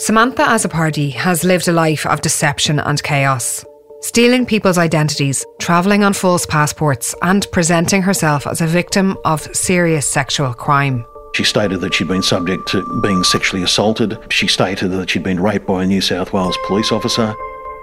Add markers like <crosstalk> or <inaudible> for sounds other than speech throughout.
Samantha Azzopardi has lived a life of deception and chaos, stealing people's identities, travelling on false passports, and presenting herself as a victim of serious sexual crime. She stated that she'd been subject to being sexually assaulted. She stated that she'd been raped by a New South Wales police officer.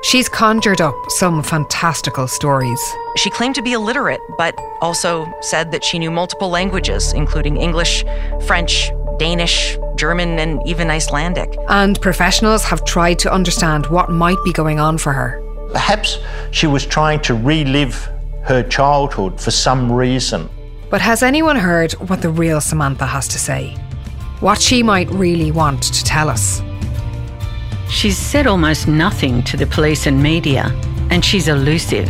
She's conjured up some fantastical stories. She claimed to be illiterate, but also said that she knew multiple languages, including English, French, Danish, German, and even Icelandic. And professionals have tried to understand what might be going on for her. Perhaps she was trying to relive her childhood for some reason. But has anyone heard what the real Samantha has to say? What she might really want to tell us? She's said almost nothing to the police and media, and she's elusive.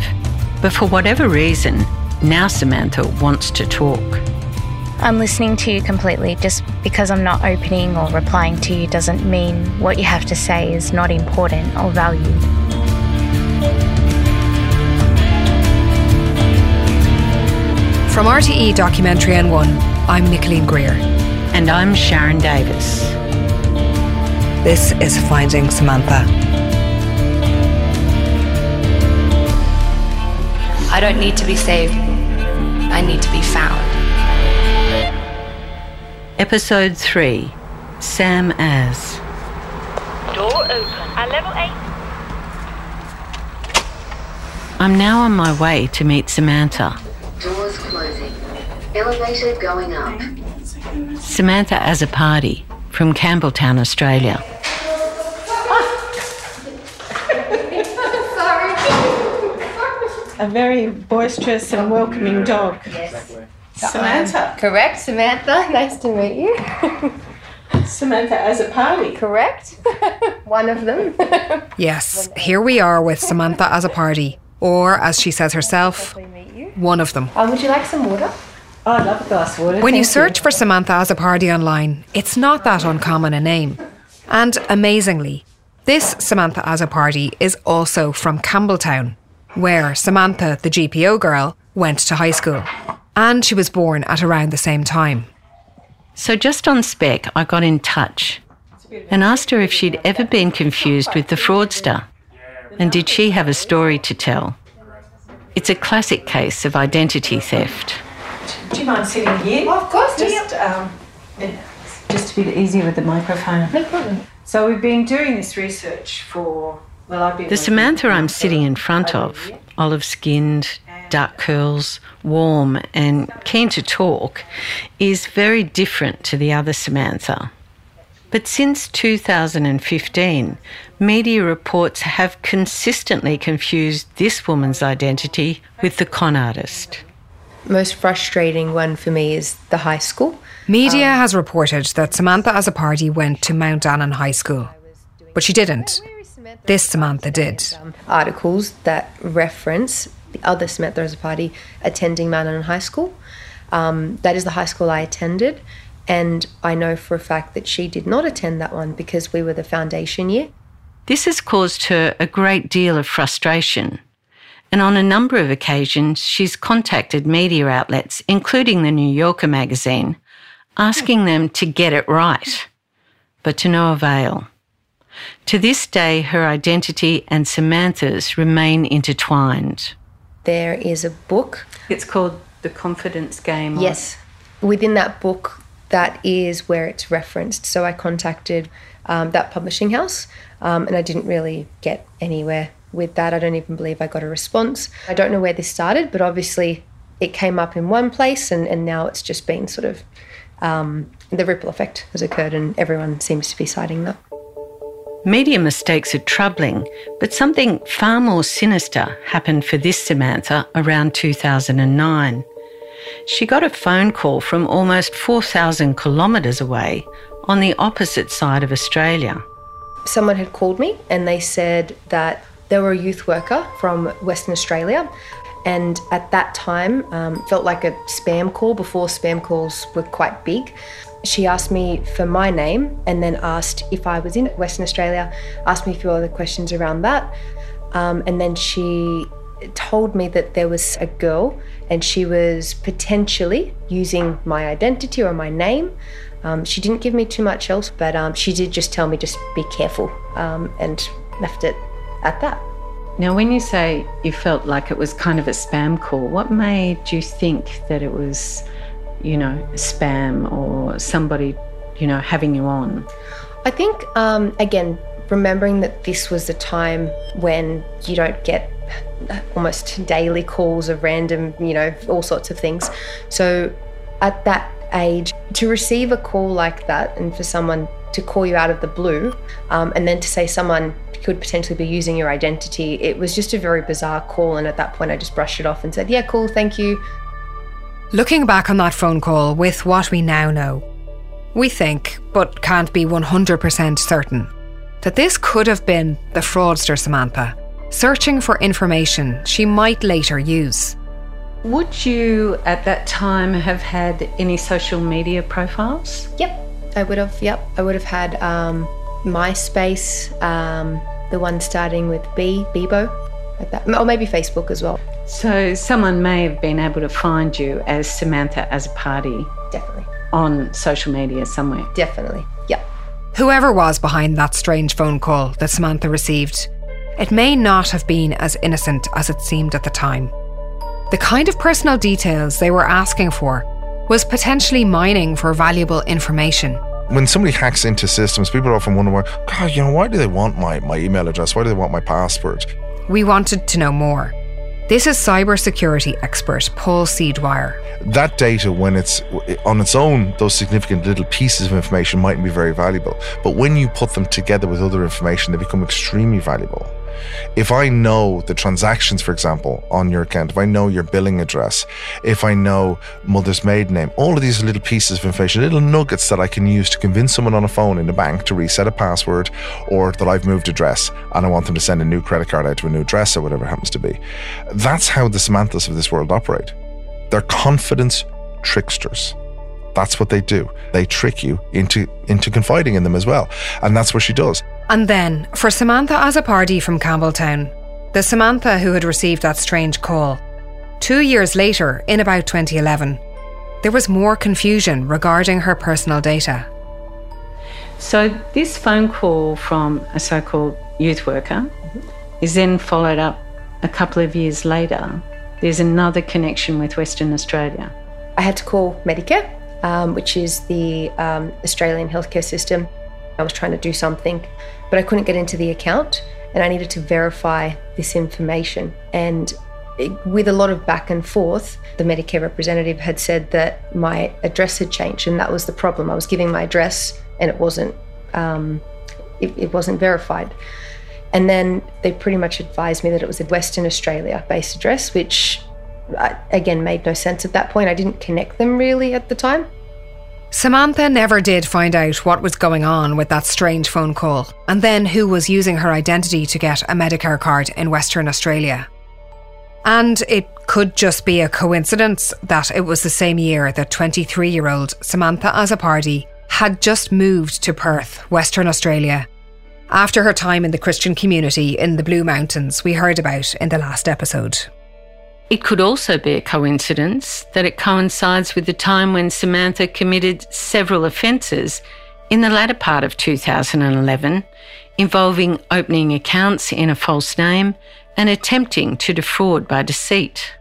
But for whatever reason, now Samantha wants to talk. I'm listening to you completely. Just because I'm not opening or replying to you doesn't mean what you have to say is not important or valued. From RTE Documentary On One, I'm Nicoline Greer. And I'm Sharon Davis. This is Finding Samantha. I don't need to be saved, I need to be found. Episode 3 Samm Az. Door open at level 8. I'm now on my way to meet Samantha. Doors closing. Elevator going up. Samantha Azzopardi from Campbelltown, Australia. <laughs> A very boisterous and welcoming dog. Yes. Samantha. Correct, Samantha. <laughs> Nice to meet you. Samantha Azzopardi. Correct. <laughs> One of them. <laughs> Yes, here we are with Samantha Azzopardi, or as she says herself, one of them. Um, would you like some water? Oh, I love a glass of water. When you thank search for Samantha Azzopardi online, it's not that uncommon a name. And amazingly, this Samantha Azzopardi is also from Campbelltown, where Samantha, the GPO girl, went to high school. And she was born at around the same time. So, just on spec, I got in touch and asked her if she'd ever been confused with the fraudster. And did she have a story to tell? It's a classic case of identity theft. Do you mind sitting here? of course, Just, um, yeah, just a bit easier with the microphone. No problem. So we've been doing this research for, well, I've been... The Samantha I'm sitting in front of, olive skinned, dark curls, warm, and keen to talk, is very different to the other Samantha. But since 2015, media reports have consistently confused this woman's identity with the con artist. Most frustrating one for me is the high school. Media um, has reported that Samantha Azzopardi went to Mount Annan High School, but she didn't. This Samantha did. Um, articles that reference the other Samantha Azzopardi attending Annan High School. Um, that is the high school I attended, and I know for a fact that she did not attend that one because we were the foundation year. This has caused her a great deal of frustration. And on a number of occasions, she's contacted media outlets, including the New Yorker magazine, asking them to get it right, but to no avail. To this day, her identity and Samantha's remain intertwined. There is a book. It's called The Confidence Game. Yes. Within that book, that is where it's referenced. So I contacted um, that publishing house um, and I didn't really get anywhere with that. I don't even believe I got a response. I don't know where this started, but obviously it came up in one place and, and now it's just been sort of um, the ripple effect has occurred and everyone seems to be citing that. Media mistakes are troubling, but something far more sinister happened for this Samantha around 2009. She got a phone call from almost 4,000 kilometres away on the opposite side of Australia. someone had called me and they said that they were a youth worker from Western Australia. And at that time, um, felt like a spam call before spam calls were quite big. She asked me for my name and then asked if I was in Western Australia, asked me a few other questions around that. Um, and then she told me that there was a girl and she was potentially using my identity or my name. Um, she didn't give me too much else, but um, she did just tell me just be careful um, and left it at that. Now, when you say you felt like it was kind of a spam call, what made you think that it was, you know, spam or somebody, you know, having you on? I think, um, again, remembering that this was a time when you don't get almost daily calls of random, you know, all sorts of things. So at that age, to receive a call like that and for someone to call you out of the blue um, and then to say someone could potentially be using your identity, it was just a very bizarre call. And at that point, I just brushed it off and said, yeah, cool, thank you. Looking back on that phone call with what we now know, we think, but can't be 100% certain, that this could have been the fraudster Samantha, searching for information she might later use. Would you at that time have had any social media profiles? Yep, I would have. Yep, I would have had um, MySpace, um, the one starting with B, Bebo, like that, or maybe Facebook as well. So someone may have been able to find you as Samantha Azzopardi. Definitely. On social media somewhere. Definitely. Yep. Whoever was behind that strange phone call that Samantha received, it may not have been as innocent as it seemed at the time. The kind of personal details they were asking for was potentially mining for valuable information. When somebody hacks into systems, people often wonder, why, God, you know, why do they want my, my email address? Why do they want my password? We wanted to know more. This is cybersecurity expert Paul C. Dwyer. That data, when it's on its own, those significant little pieces of information mightn't be very valuable. But when you put them together with other information, they become extremely valuable. If I know the transactions, for example, on your account, if I know your billing address, if I know mother's maiden name, all of these little pieces of information, little nuggets that I can use to convince someone on a phone in a bank to reset a password or that I've moved address and I want them to send a new credit card out to a new address or whatever it happens to be. That's how the Samanthas of this world operate. They're confidence tricksters. That's what they do. They trick you into, into confiding in them as well. And that's what she does. And then, for Samantha Azzopardi from Campbelltown, the Samantha who had received that strange call, two years later, in about 2011, there was more confusion regarding her personal data. So, this phone call from a so called youth worker is then followed up a couple of years later. There's another connection with Western Australia. I had to call Medicare, um, which is the um, Australian healthcare system. I was trying to do something, but I couldn't get into the account and I needed to verify this information. And it, with a lot of back and forth, the Medicare representative had said that my address had changed, and that was the problem. I was giving my address, and it wasn't um, it, it wasn't verified. And then they pretty much advised me that it was a Western Australia based address, which uh, again made no sense at that point. I didn't connect them really at the time. Samantha never did find out what was going on with that strange phone call, and then who was using her identity to get a Medicare card in Western Australia. And it could just be a coincidence that it was the same year that 23 year old Samantha Azzopardi had just moved to Perth, Western Australia, after her time in the Christian community in the Blue Mountains we heard about in the last episode. It could also be a coincidence that it coincides with the time when Samantha committed several offences in the latter part of 2011 involving opening accounts in a false name and attempting to defraud by deceit.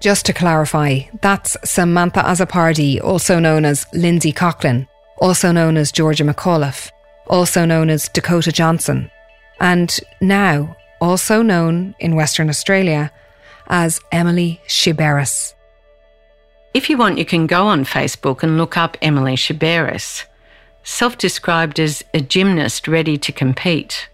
Just to clarify, that's Samantha Azzopardi, also known as Lindsay Coughlin, also known as Georgia McAuliffe, also known as Dakota Johnson, and now also known in Western Australia as Emily Sciberras. If you want, you can go on Facebook and look up Emily Sciberras, self described as a gymnast ready to compete.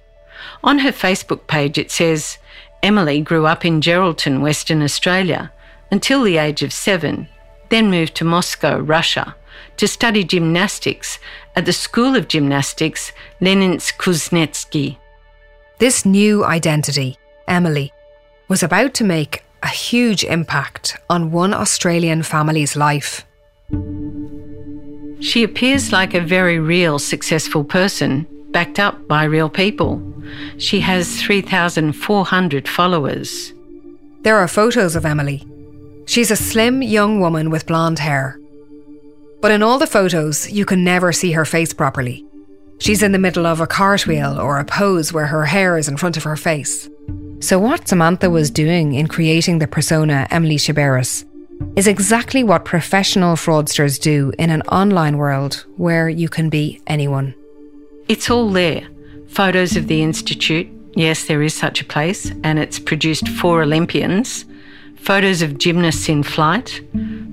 On her Facebook page, it says Emily grew up in Geraldton, Western Australia, until the age of seven, then moved to Moscow, Russia, to study gymnastics at the School of Gymnastics Leninsk Kuznetsky. This new identity, Emily, was about to make a huge impact on one Australian family's life. She appears like a very real, successful person, backed up by real people. She has 3,400 followers. There are photos of Emily. She's a slim young woman with blonde hair. But in all the photos, you can never see her face properly. She's in the middle of a cartwheel or a pose where her hair is in front of her face. So, what Samantha was doing in creating the persona Emily Sciberras is exactly what professional fraudsters do in an online world where you can be anyone. It's all there. Photos of the Institute. Yes, there is such a place, and it's produced for Olympians. Photos of gymnasts in flight,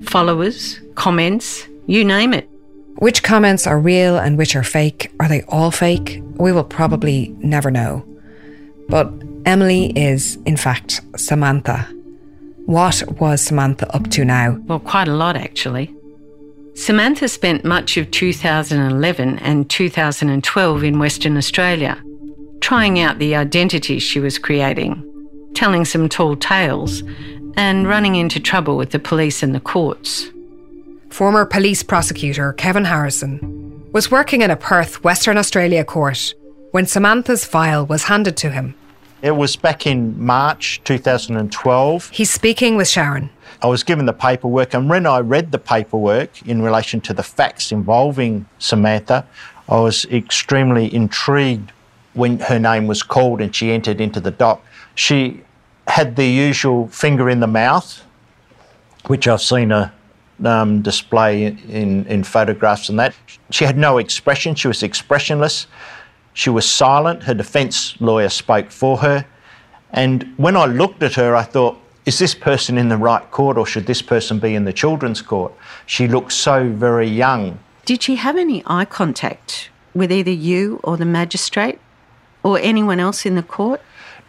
followers, comments, you name it. Which comments are real and which are fake? Are they all fake? We will probably never know. But Emily is, in fact, Samantha. What was Samantha up to now? Well, quite a lot, actually. Samantha spent much of 2011 and 2012 in Western Australia, trying out the identity she was creating, telling some tall tales, and running into trouble with the police and the courts. Former police prosecutor Kevin Harrison was working in a Perth, Western Australia court when Samantha's file was handed to him. It was back in March 2012. He's speaking with Sharon. I was given the paperwork, and when I read the paperwork in relation to the facts involving Samantha, I was extremely intrigued when her name was called and she entered into the dock. She had the usual finger in the mouth, which I've seen her um, display in, in photographs and that. She had no expression, she was expressionless. She was silent. Her defence lawyer spoke for her. And when I looked at her, I thought, is this person in the right court or should this person be in the children's court? She looked so very young. Did she have any eye contact with either you or the magistrate or anyone else in the court?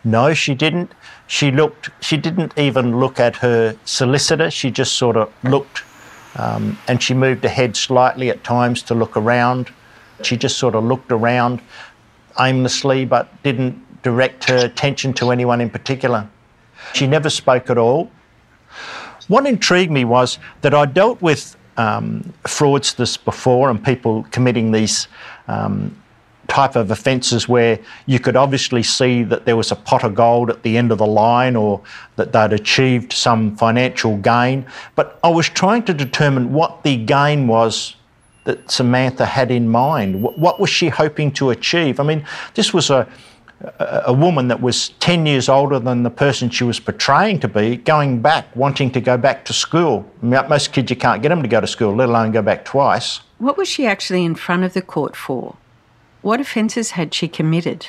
No, she didn't. She looked. She didn't even look at her solicitor. She just sort of looked, um, and she moved her head slightly at times to look around. She just sort of looked around aimlessly, but didn't direct her attention to anyone in particular. She never spoke at all. What intrigued me was that I dealt with um, fraudsters before and people committing these um, type of offences where you could obviously see that there was a pot of gold at the end of the line or that they'd achieved some financial gain. But I was trying to determine what the gain was that Samantha had in mind. What was she hoping to achieve? I mean, this was a a woman that was 10 years older than the person she was portraying to be, going back, wanting to go back to school. Most kids, you can't get them to go to school, let alone go back twice. What was she actually in front of the court for? What offences had she committed?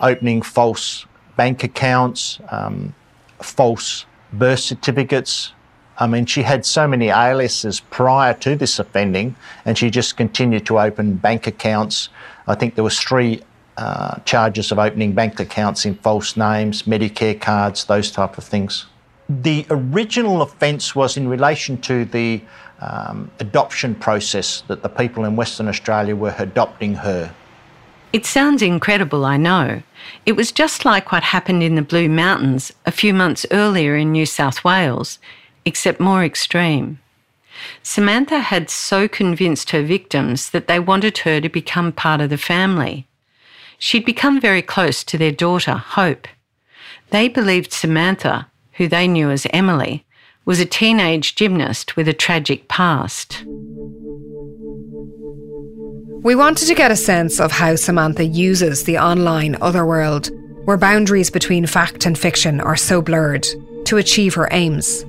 Opening false bank accounts, um, false birth certificates. I mean, she had so many aliases prior to this offending, and she just continued to open bank accounts. I think there was three uh, charges of opening bank accounts in false names, Medicare cards, those type of things. The original offence was in relation to the um, adoption process that the people in Western Australia were adopting her. It sounds incredible, I know. It was just like what happened in the Blue Mountains a few months earlier in New South Wales, except more extreme. Samantha had so convinced her victims that they wanted her to become part of the family. She'd become very close to their daughter, Hope. They believed Samantha, who they knew as Emily, was a teenage gymnast with a tragic past. We wanted to get a sense of how Samantha uses the online otherworld, where boundaries between fact and fiction are so blurred, to achieve her aims.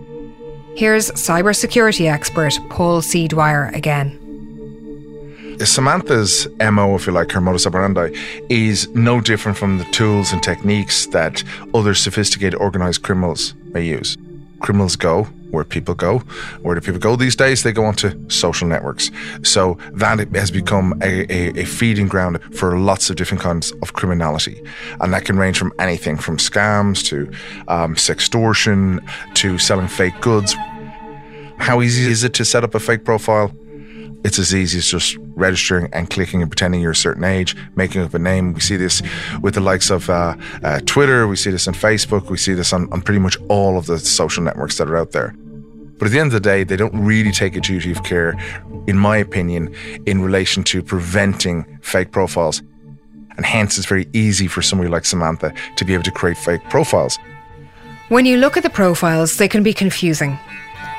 Here's cybersecurity expert Paul C. Dwyer again. Samantha's MO, if you like, her modus operandi, is no different from the tools and techniques that other sophisticated organized criminals may use. Criminals go where people go. Where do people go these days? They go onto social networks. So that has become a, a, a feeding ground for lots of different kinds of criminality. And that can range from anything from scams to um, sextortion to selling fake goods. How easy is it to set up a fake profile? It's as easy as just registering and clicking and pretending you're a certain age, making up a name. We see this with the likes of uh, uh, Twitter, we see this on Facebook, we see this on, on pretty much all of the social networks that are out there. But at the end of the day, they don't really take a duty of care, in my opinion, in relation to preventing fake profiles. And hence, it's very easy for somebody like Samantha to be able to create fake profiles. When you look at the profiles, they can be confusing.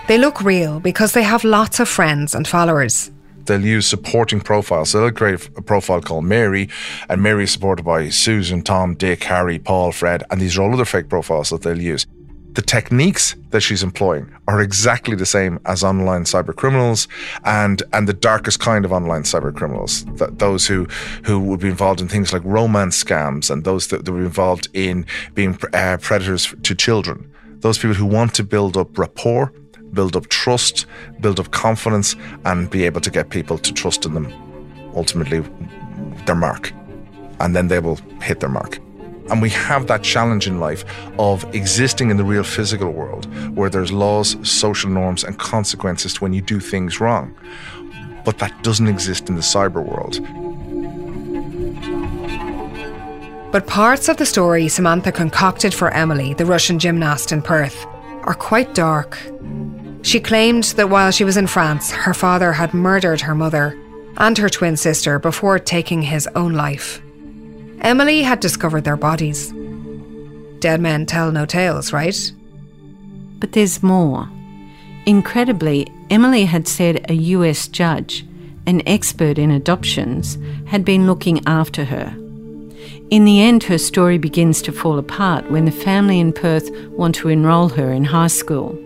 They look real because they have lots of friends and followers. They'll use supporting profiles. So they'll create a profile called Mary, and Mary is supported by Susan, Tom, Dick, Harry, Paul, Fred, and these are all other fake profiles that they'll use. The techniques that she's employing are exactly the same as online cyber criminals and and the darkest kind of online cyber criminals. Those who who would be involved in things like romance scams and those that, that would be involved in being uh, predators to children. Those people who want to build up rapport, build up trust, build up confidence, and be able to get people to trust in them. Ultimately, their mark, and then they will hit their mark. And we have that challenge in life of existing in the real physical world where there's laws, social norms, and consequences when you do things wrong. But that doesn't exist in the cyber world. But parts of the story Samantha concocted for Emily, the Russian gymnast in Perth, are quite dark. She claimed that while she was in France, her father had murdered her mother and her twin sister before taking his own life. Emily had discovered their bodies. Dead men tell no tales, right? But there's more. Incredibly, Emily had said a US judge, an expert in adoptions, had been looking after her. In the end, her story begins to fall apart when the family in Perth want to enrol her in high school.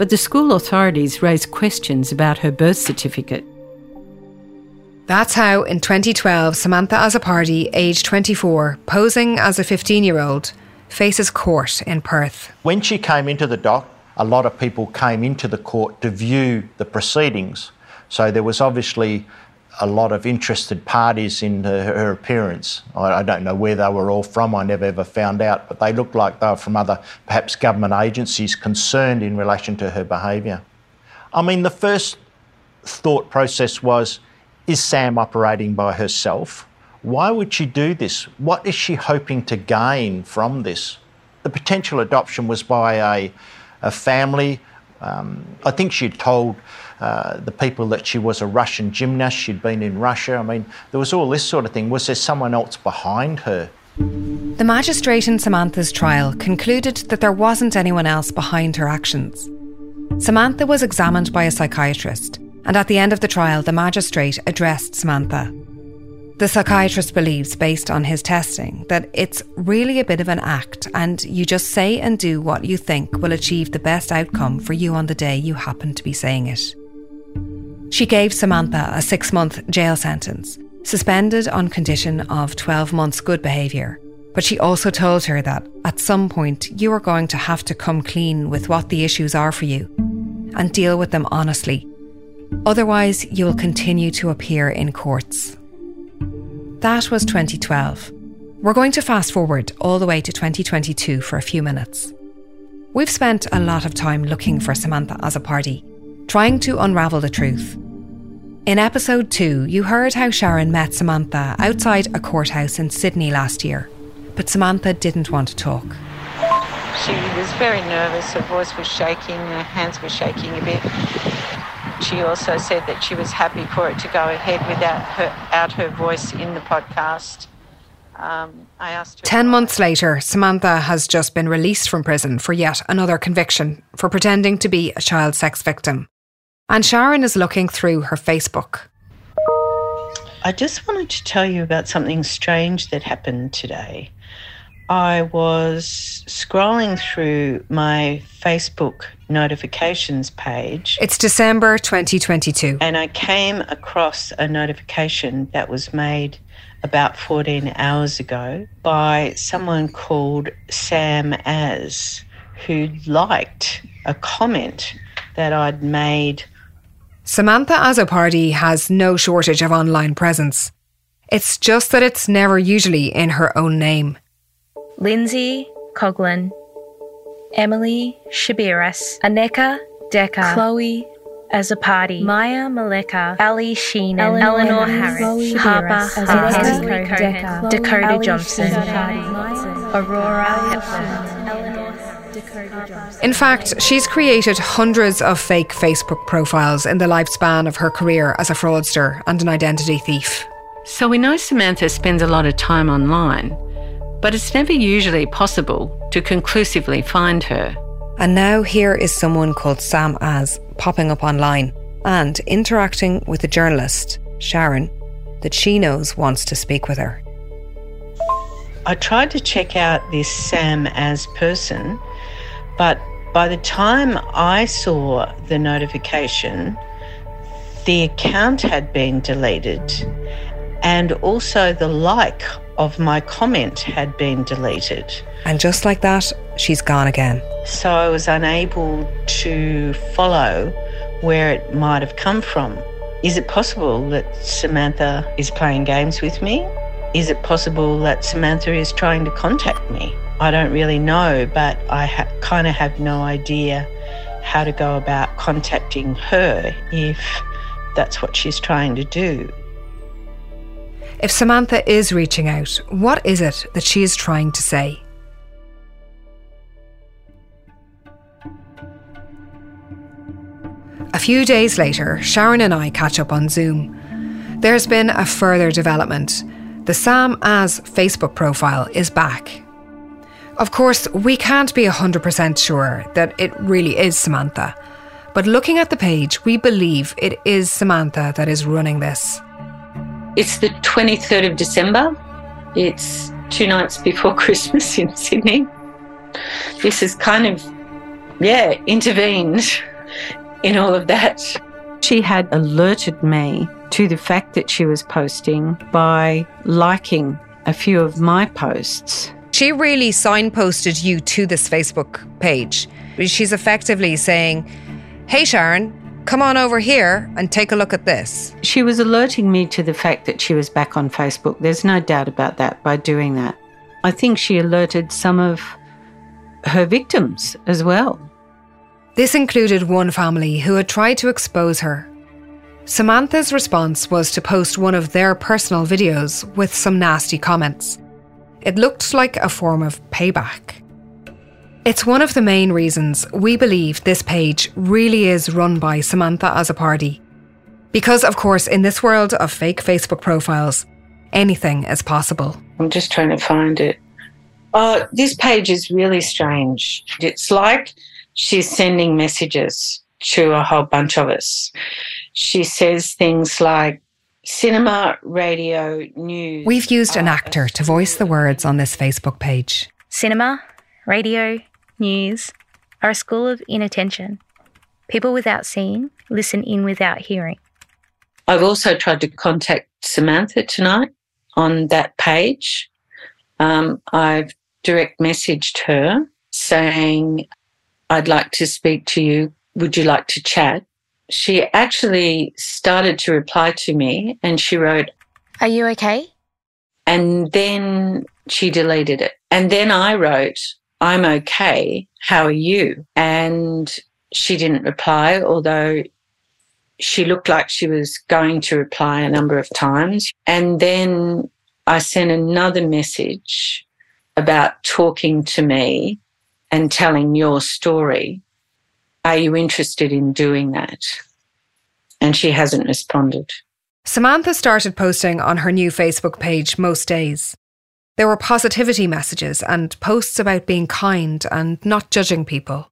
But the school authorities raised questions about her birth certificate. That's how, in 2012, Samantha Azzopardi, aged 24, posing as a 15 year old, faces court in Perth. When she came into the dock, a lot of people came into the court to view the proceedings. So there was obviously a lot of interested parties in her, her appearance. I, I, don't know where they were all from, I never ever found out, but they looked like they were from other, perhaps government agencies concerned in relation to her behaviour. I mean, the first thought process was is Sam operating by herself? Why would she do this? What is she hoping to gain from this? The potential adoption was by a, a family. Um, I think she'd told uh, the people that she was a Russian gymnast, she'd been in Russia. I mean, there was all this sort of thing. Was there someone else behind her? The magistrate in Samantha's trial concluded that there wasn't anyone else behind her actions. Samantha was examined by a psychiatrist and at the end of the trial, the magistrate addressed Samantha. The psychiatrist believes, based on his testing, that it's really a bit of an act and you just say and do what you think will achieve the best outcome for you on the day you happen to be saying it. She gave Samantha a six month jail sentence, suspended on condition of 12 months good behaviour. But she also told her that at some point you are going to have to come clean with what the issues are for you and deal with them honestly Otherwise, you will continue to appear in courts. That was 2012. We're going to fast forward all the way to 2022 for a few minutes. We've spent a lot of time looking for Samantha Azzopardi, trying to unravel the truth. In episode 2, you heard how Sharon met Samantha outside a courthouse in Sydney last year, but Samantha didn't want to talk. She was very nervous, her voice was shaking, her hands were shaking a bit. She also said that she was happy for it to go ahead without her, out her voice in the podcast. Um, I asked Ten months later, Samantha has just been released from prison for yet another conviction for pretending to be a child sex victim. And Sharon is looking through her Facebook. I just wanted to tell you about something strange that happened today. I was scrolling through my Facebook notifications page. It's December 2022. And I came across a notification that was made about 14 hours ago by someone called Samm Az, who liked a comment that I'd made. Samantha Azzopardi has no shortage of online presence. It's just that it's never usually in her own name. Lindsay Coughlin, Emily Sciberras, Aneka Decker, Chloe Azzopardi, Maya Maleka, Ali Sheenan, Eleanor, Eleanor Harris, Harper Harper Decker, Dakota Johnson, Aurora In fact, she's created hundreds of fake Facebook profiles in the lifespan of her career as a fraudster and an identity thief. So we know Samantha spends a lot of time online, but it's never usually possible to conclusively find her. And now here is someone called Samm Az popping up online and interacting with a journalist, Sharon, that she knows wants to speak with her. I tried to check out this Samm Az person, but by the time I saw the notification, the account had been deleted and also the like of my comment had been deleted. And just like that, she's gone again. So I was unable to follow where it might have come from. Is it possible that Samantha is playing games with me? Is it possible that Samantha is trying to contact me? I don't really know, but I ha- kind of have no idea how to go about contacting her if that's what she's trying to do. If Samantha is reaching out, what is it that she is trying to say? A few days later, Sharon and I catch up on Zoom. There's been a further development. The Samm Az Facebook profile is back. Of course, we can't be 100% sure that it really is Samantha, but looking at the page, we believe it is Samantha that is running this. It's the 23rd of December. It's two nights before <laughs> Christmas in Sydney. This has kind of, yeah, intervened in all of that. She had alerted me to the fact that she was posting by liking a few of my posts. She really signposted you to this Facebook page. She's effectively saying, Hey, Sharon, come on over here and take a look at this. She was alerting me to the fact that she was back on Facebook. There's no doubt about that by doing that. I think she alerted some of her victims as well. This included one family who had tried to expose her. Samantha's response was to post one of their personal videos with some nasty comments. It looked like a form of payback. It's one of the main reasons we believe this page really is run by Samantha Azzopardi. Because, of course, in this world of fake Facebook profiles, anything is possible. I'm just trying to find it. Oh, this page is really strange. It's like she's sending messages to a whole bunch of us. She says things like, cinema, radio, news. We've used an actor to voice the words on this Facebook page. Cinema, radio, news are a school of inattention. People without seeing listen in without hearing. I've also tried to contact Samantha tonight on that page. Um, I've direct messaged her saying, I'd like to speak to you. Would you like to chat? She actually started to reply to me and she wrote, Are you okay? And then she deleted it. And then I wrote, I'm okay. How are you? And she didn't reply, although she looked like she was going to reply a number of times. And then I sent another message about talking to me and telling your story. Are you interested in doing that? And she hasn't responded. Samantha started posting on her new Facebook page most days. There were positivity messages and posts about being kind and not judging people.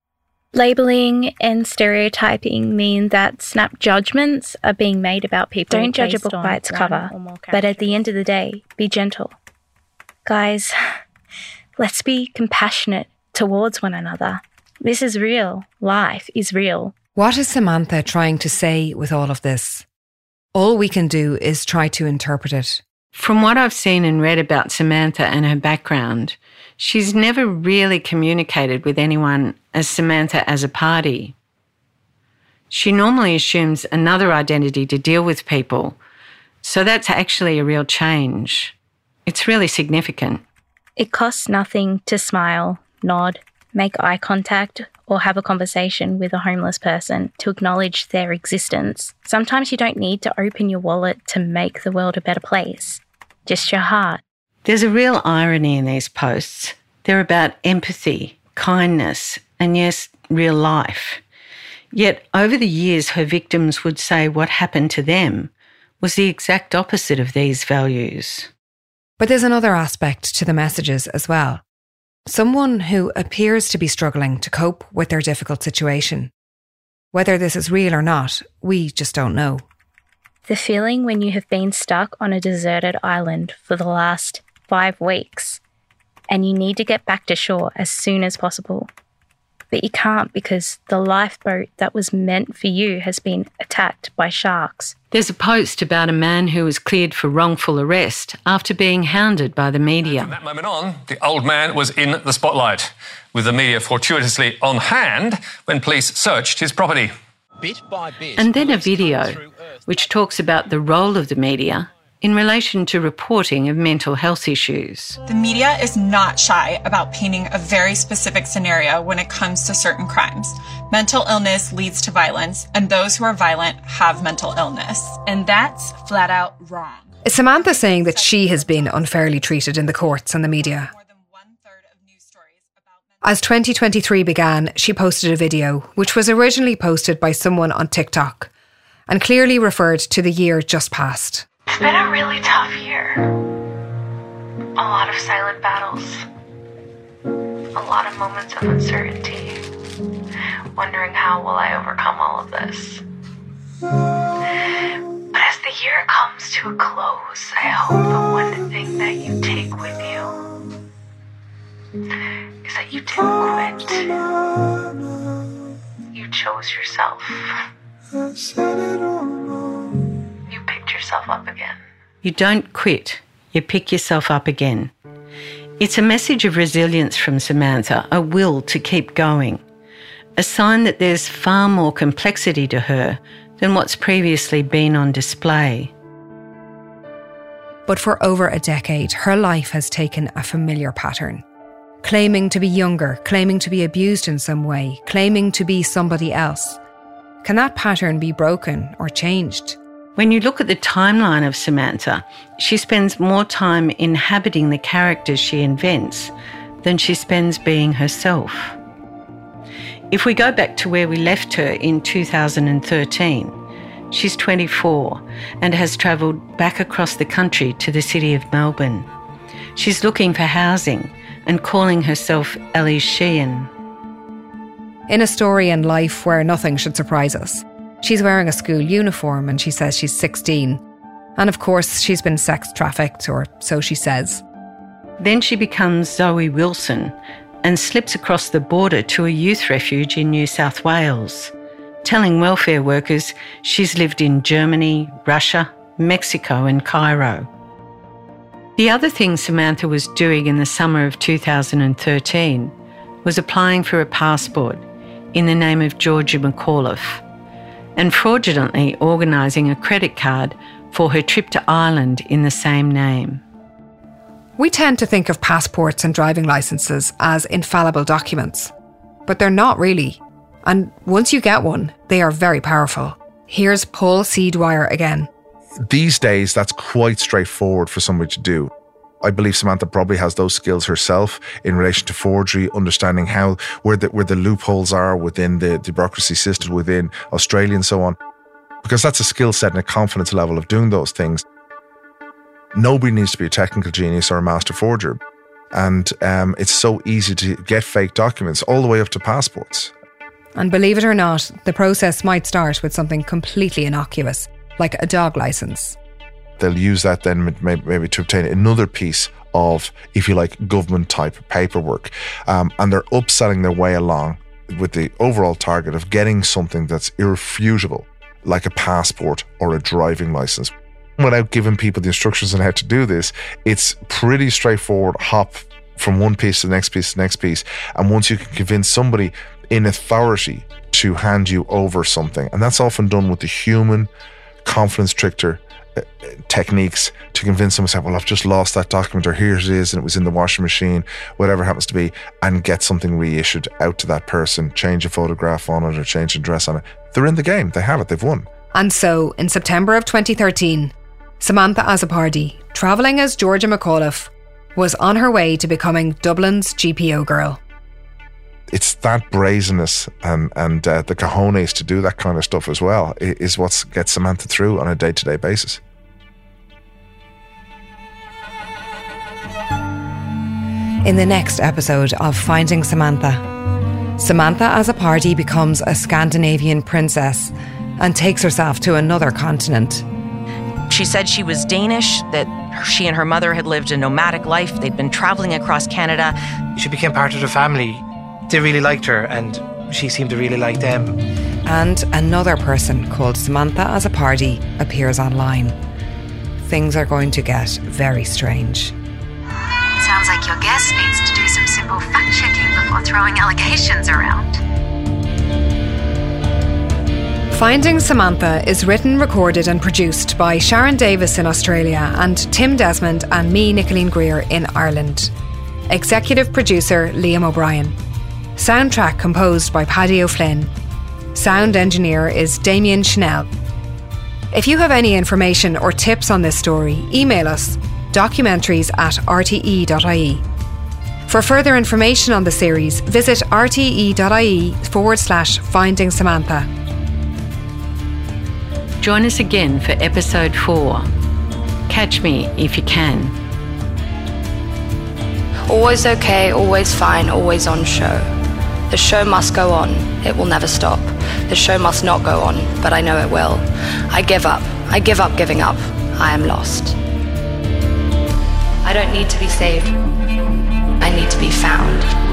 Labeling and stereotyping mean that snap judgments are being made about people. Don't judge a book by its cover, but at the end of the day, be gentle. Guys, <sighs> let's be compassionate towards one another. This is real. Life is real. What is Samantha trying to say with all of this? All we can do is try to interpret it. From what I've seen and read about Samantha and her background, she's never really communicated with anyone as Samantha Azzopardi. She normally assumes another identity to deal with people, so that's actually a real change. It's really significant. It costs nothing to smile, nod, make eye contact, or have a conversation with a homeless person to acknowledge their existence. Sometimes you don't need to open your wallet to make the world a better place, just your heart. There's a real irony in these posts. They're about empathy, kindness, and yes, real life. Yet over the years, her victims would say what happened to them was the exact opposite of these values. But there's another aspect to the messages as well. Someone who appears to be struggling to cope with their difficult situation. Whether this is real or not, we just don't know. The feeling when you have been stuck on a deserted island for the last five weeks and you need to get back to shore as soon as possible. But you can't because the lifeboat that was meant for you has been attacked by sharks. There's a post about a man who was cleared for wrongful arrest after being hounded by the media. From that moment on, the old man was in the spotlight, with the media fortuitously on hand when police searched his property. Bit by bit, and then a video which talks about the role of the media in relation to reporting of mental health issues. The media is not shy about painting a very specific scenario when it comes to certain crimes. Mental illness leads to violence, and those who are violent have mental illness. And that's flat out wrong. Is Samantha saying that she has been unfairly treated in the courts and the media? As 2023 began, she posted a video, which was originally posted by someone on TikTok and clearly referred to the year just past. It's been a really tough year. A lot of silent battles. A lot of moments of uncertainty. Wondering how will I overcome all of this. But as the year comes to a close, I hope the one thing that you take with you is that you didn't quit. You chose yourself picked yourself up again. You don't quit, you pick yourself up again. It's a message of resilience from Samantha, a will to keep going, a sign that there's far more complexity to her than what's previously been on display. But for over a decade, her life has taken a familiar pattern. Claiming to be younger, claiming to be abused in some way, claiming to be somebody else. Can that pattern be broken or changed? When you look at the timeline of Samantha, she spends more time inhabiting the characters she invents than she spends being herself. If we go back to where we left her in 2013, she's 24 and has travelled back across the country to the city of Melbourne. She's looking for housing and calling herself Ellie Sheehan. In a story in life where nothing should surprise us, She's wearing a school uniform and she says she's 16. And of course, she's been sex trafficked, or so she says. Then she becomes Zoe Wilson and slips across the border to a youth refuge in New South Wales, telling welfare workers she's lived in Germany, Russia, Mexico, and Cairo. The other thing Samantha was doing in the summer of 2013 was applying for a passport in the name of Georgia McAuliffe and fraudulently organising a credit card for her trip to Ireland in the same name. We tend to think of passports and driving licenses as infallible documents, but they're not really. And once you get one, they are very powerful. Here's Paul C. Dwyer again. These days, that's quite straightforward for somebody to do. I believe Samantha probably has those skills herself in relation to forgery, understanding how where the where the loopholes are within the, the bureaucracy system within Australia and so on. Because that's a skill set and a confidence level of doing those things. Nobody needs to be a technical genius or a master forger. And um, it's so easy to get fake documents all the way up to passports. And believe it or not, the process might start with something completely innocuous, like a dog license they'll use that then maybe to obtain another piece of, if you like, government type paperwork. Um, and they're upselling their way along with the overall target of getting something that's irrefutable, like a passport or a driving license. Without giving people the instructions on how to do this, it's pretty straightforward hop from one piece to the next piece to the next piece. And once you can convince somebody in authority to hand you over something, and that's often done with the human confidence trickster techniques to convince them, say, well, I've just lost that document, or here it is, and it was in the washing machine, whatever happens to be, and get something reissued out to that person, change a photograph on it, or change an address on it. They're in the game. They have it. They've won. And so, in September of 2013, Samantha Azzopardi, travelling as Georgia McAuliffe, was on her way to becoming Dublin's GPO girl it's that brazenness and and uh, the cojones to do that kind of stuff as well is what gets Samantha through on a day to day basis. In the next episode of Finding Samantha. Samantha, as a party, becomes a Scandinavian princess and takes herself to another continent. She said she was Danish, that she and her mother had lived a nomadic life. They'd been traveling across Canada. She became part of the family. They really liked her, and she seemed to really like them. And another person called Samantha Azzopardi appears online. Things are going to get very strange. Like your guest needs to do some simple fact checking before throwing allegations around. Finding Samantha is written, recorded, and produced by Sharon Davis in Australia and Tim Desmond and me, Nicoline Greer, in Ireland. Executive producer Liam O'Brien. Soundtrack composed by Paddy O'Flynn. Sound engineer is Damien Chanel. If you have any information or tips on this story, email us documentaries at rte.ie. For further information on the series, visit rte.ie forward slash finding Samantha. Join us again for episode four. Catch me if you can. Always okay, always fine, always on show. The show must go on, it will never stop. The show must not go on, but I know it will. I give up. I give up giving up. I am lost. I don't need to be saved. I need to be found.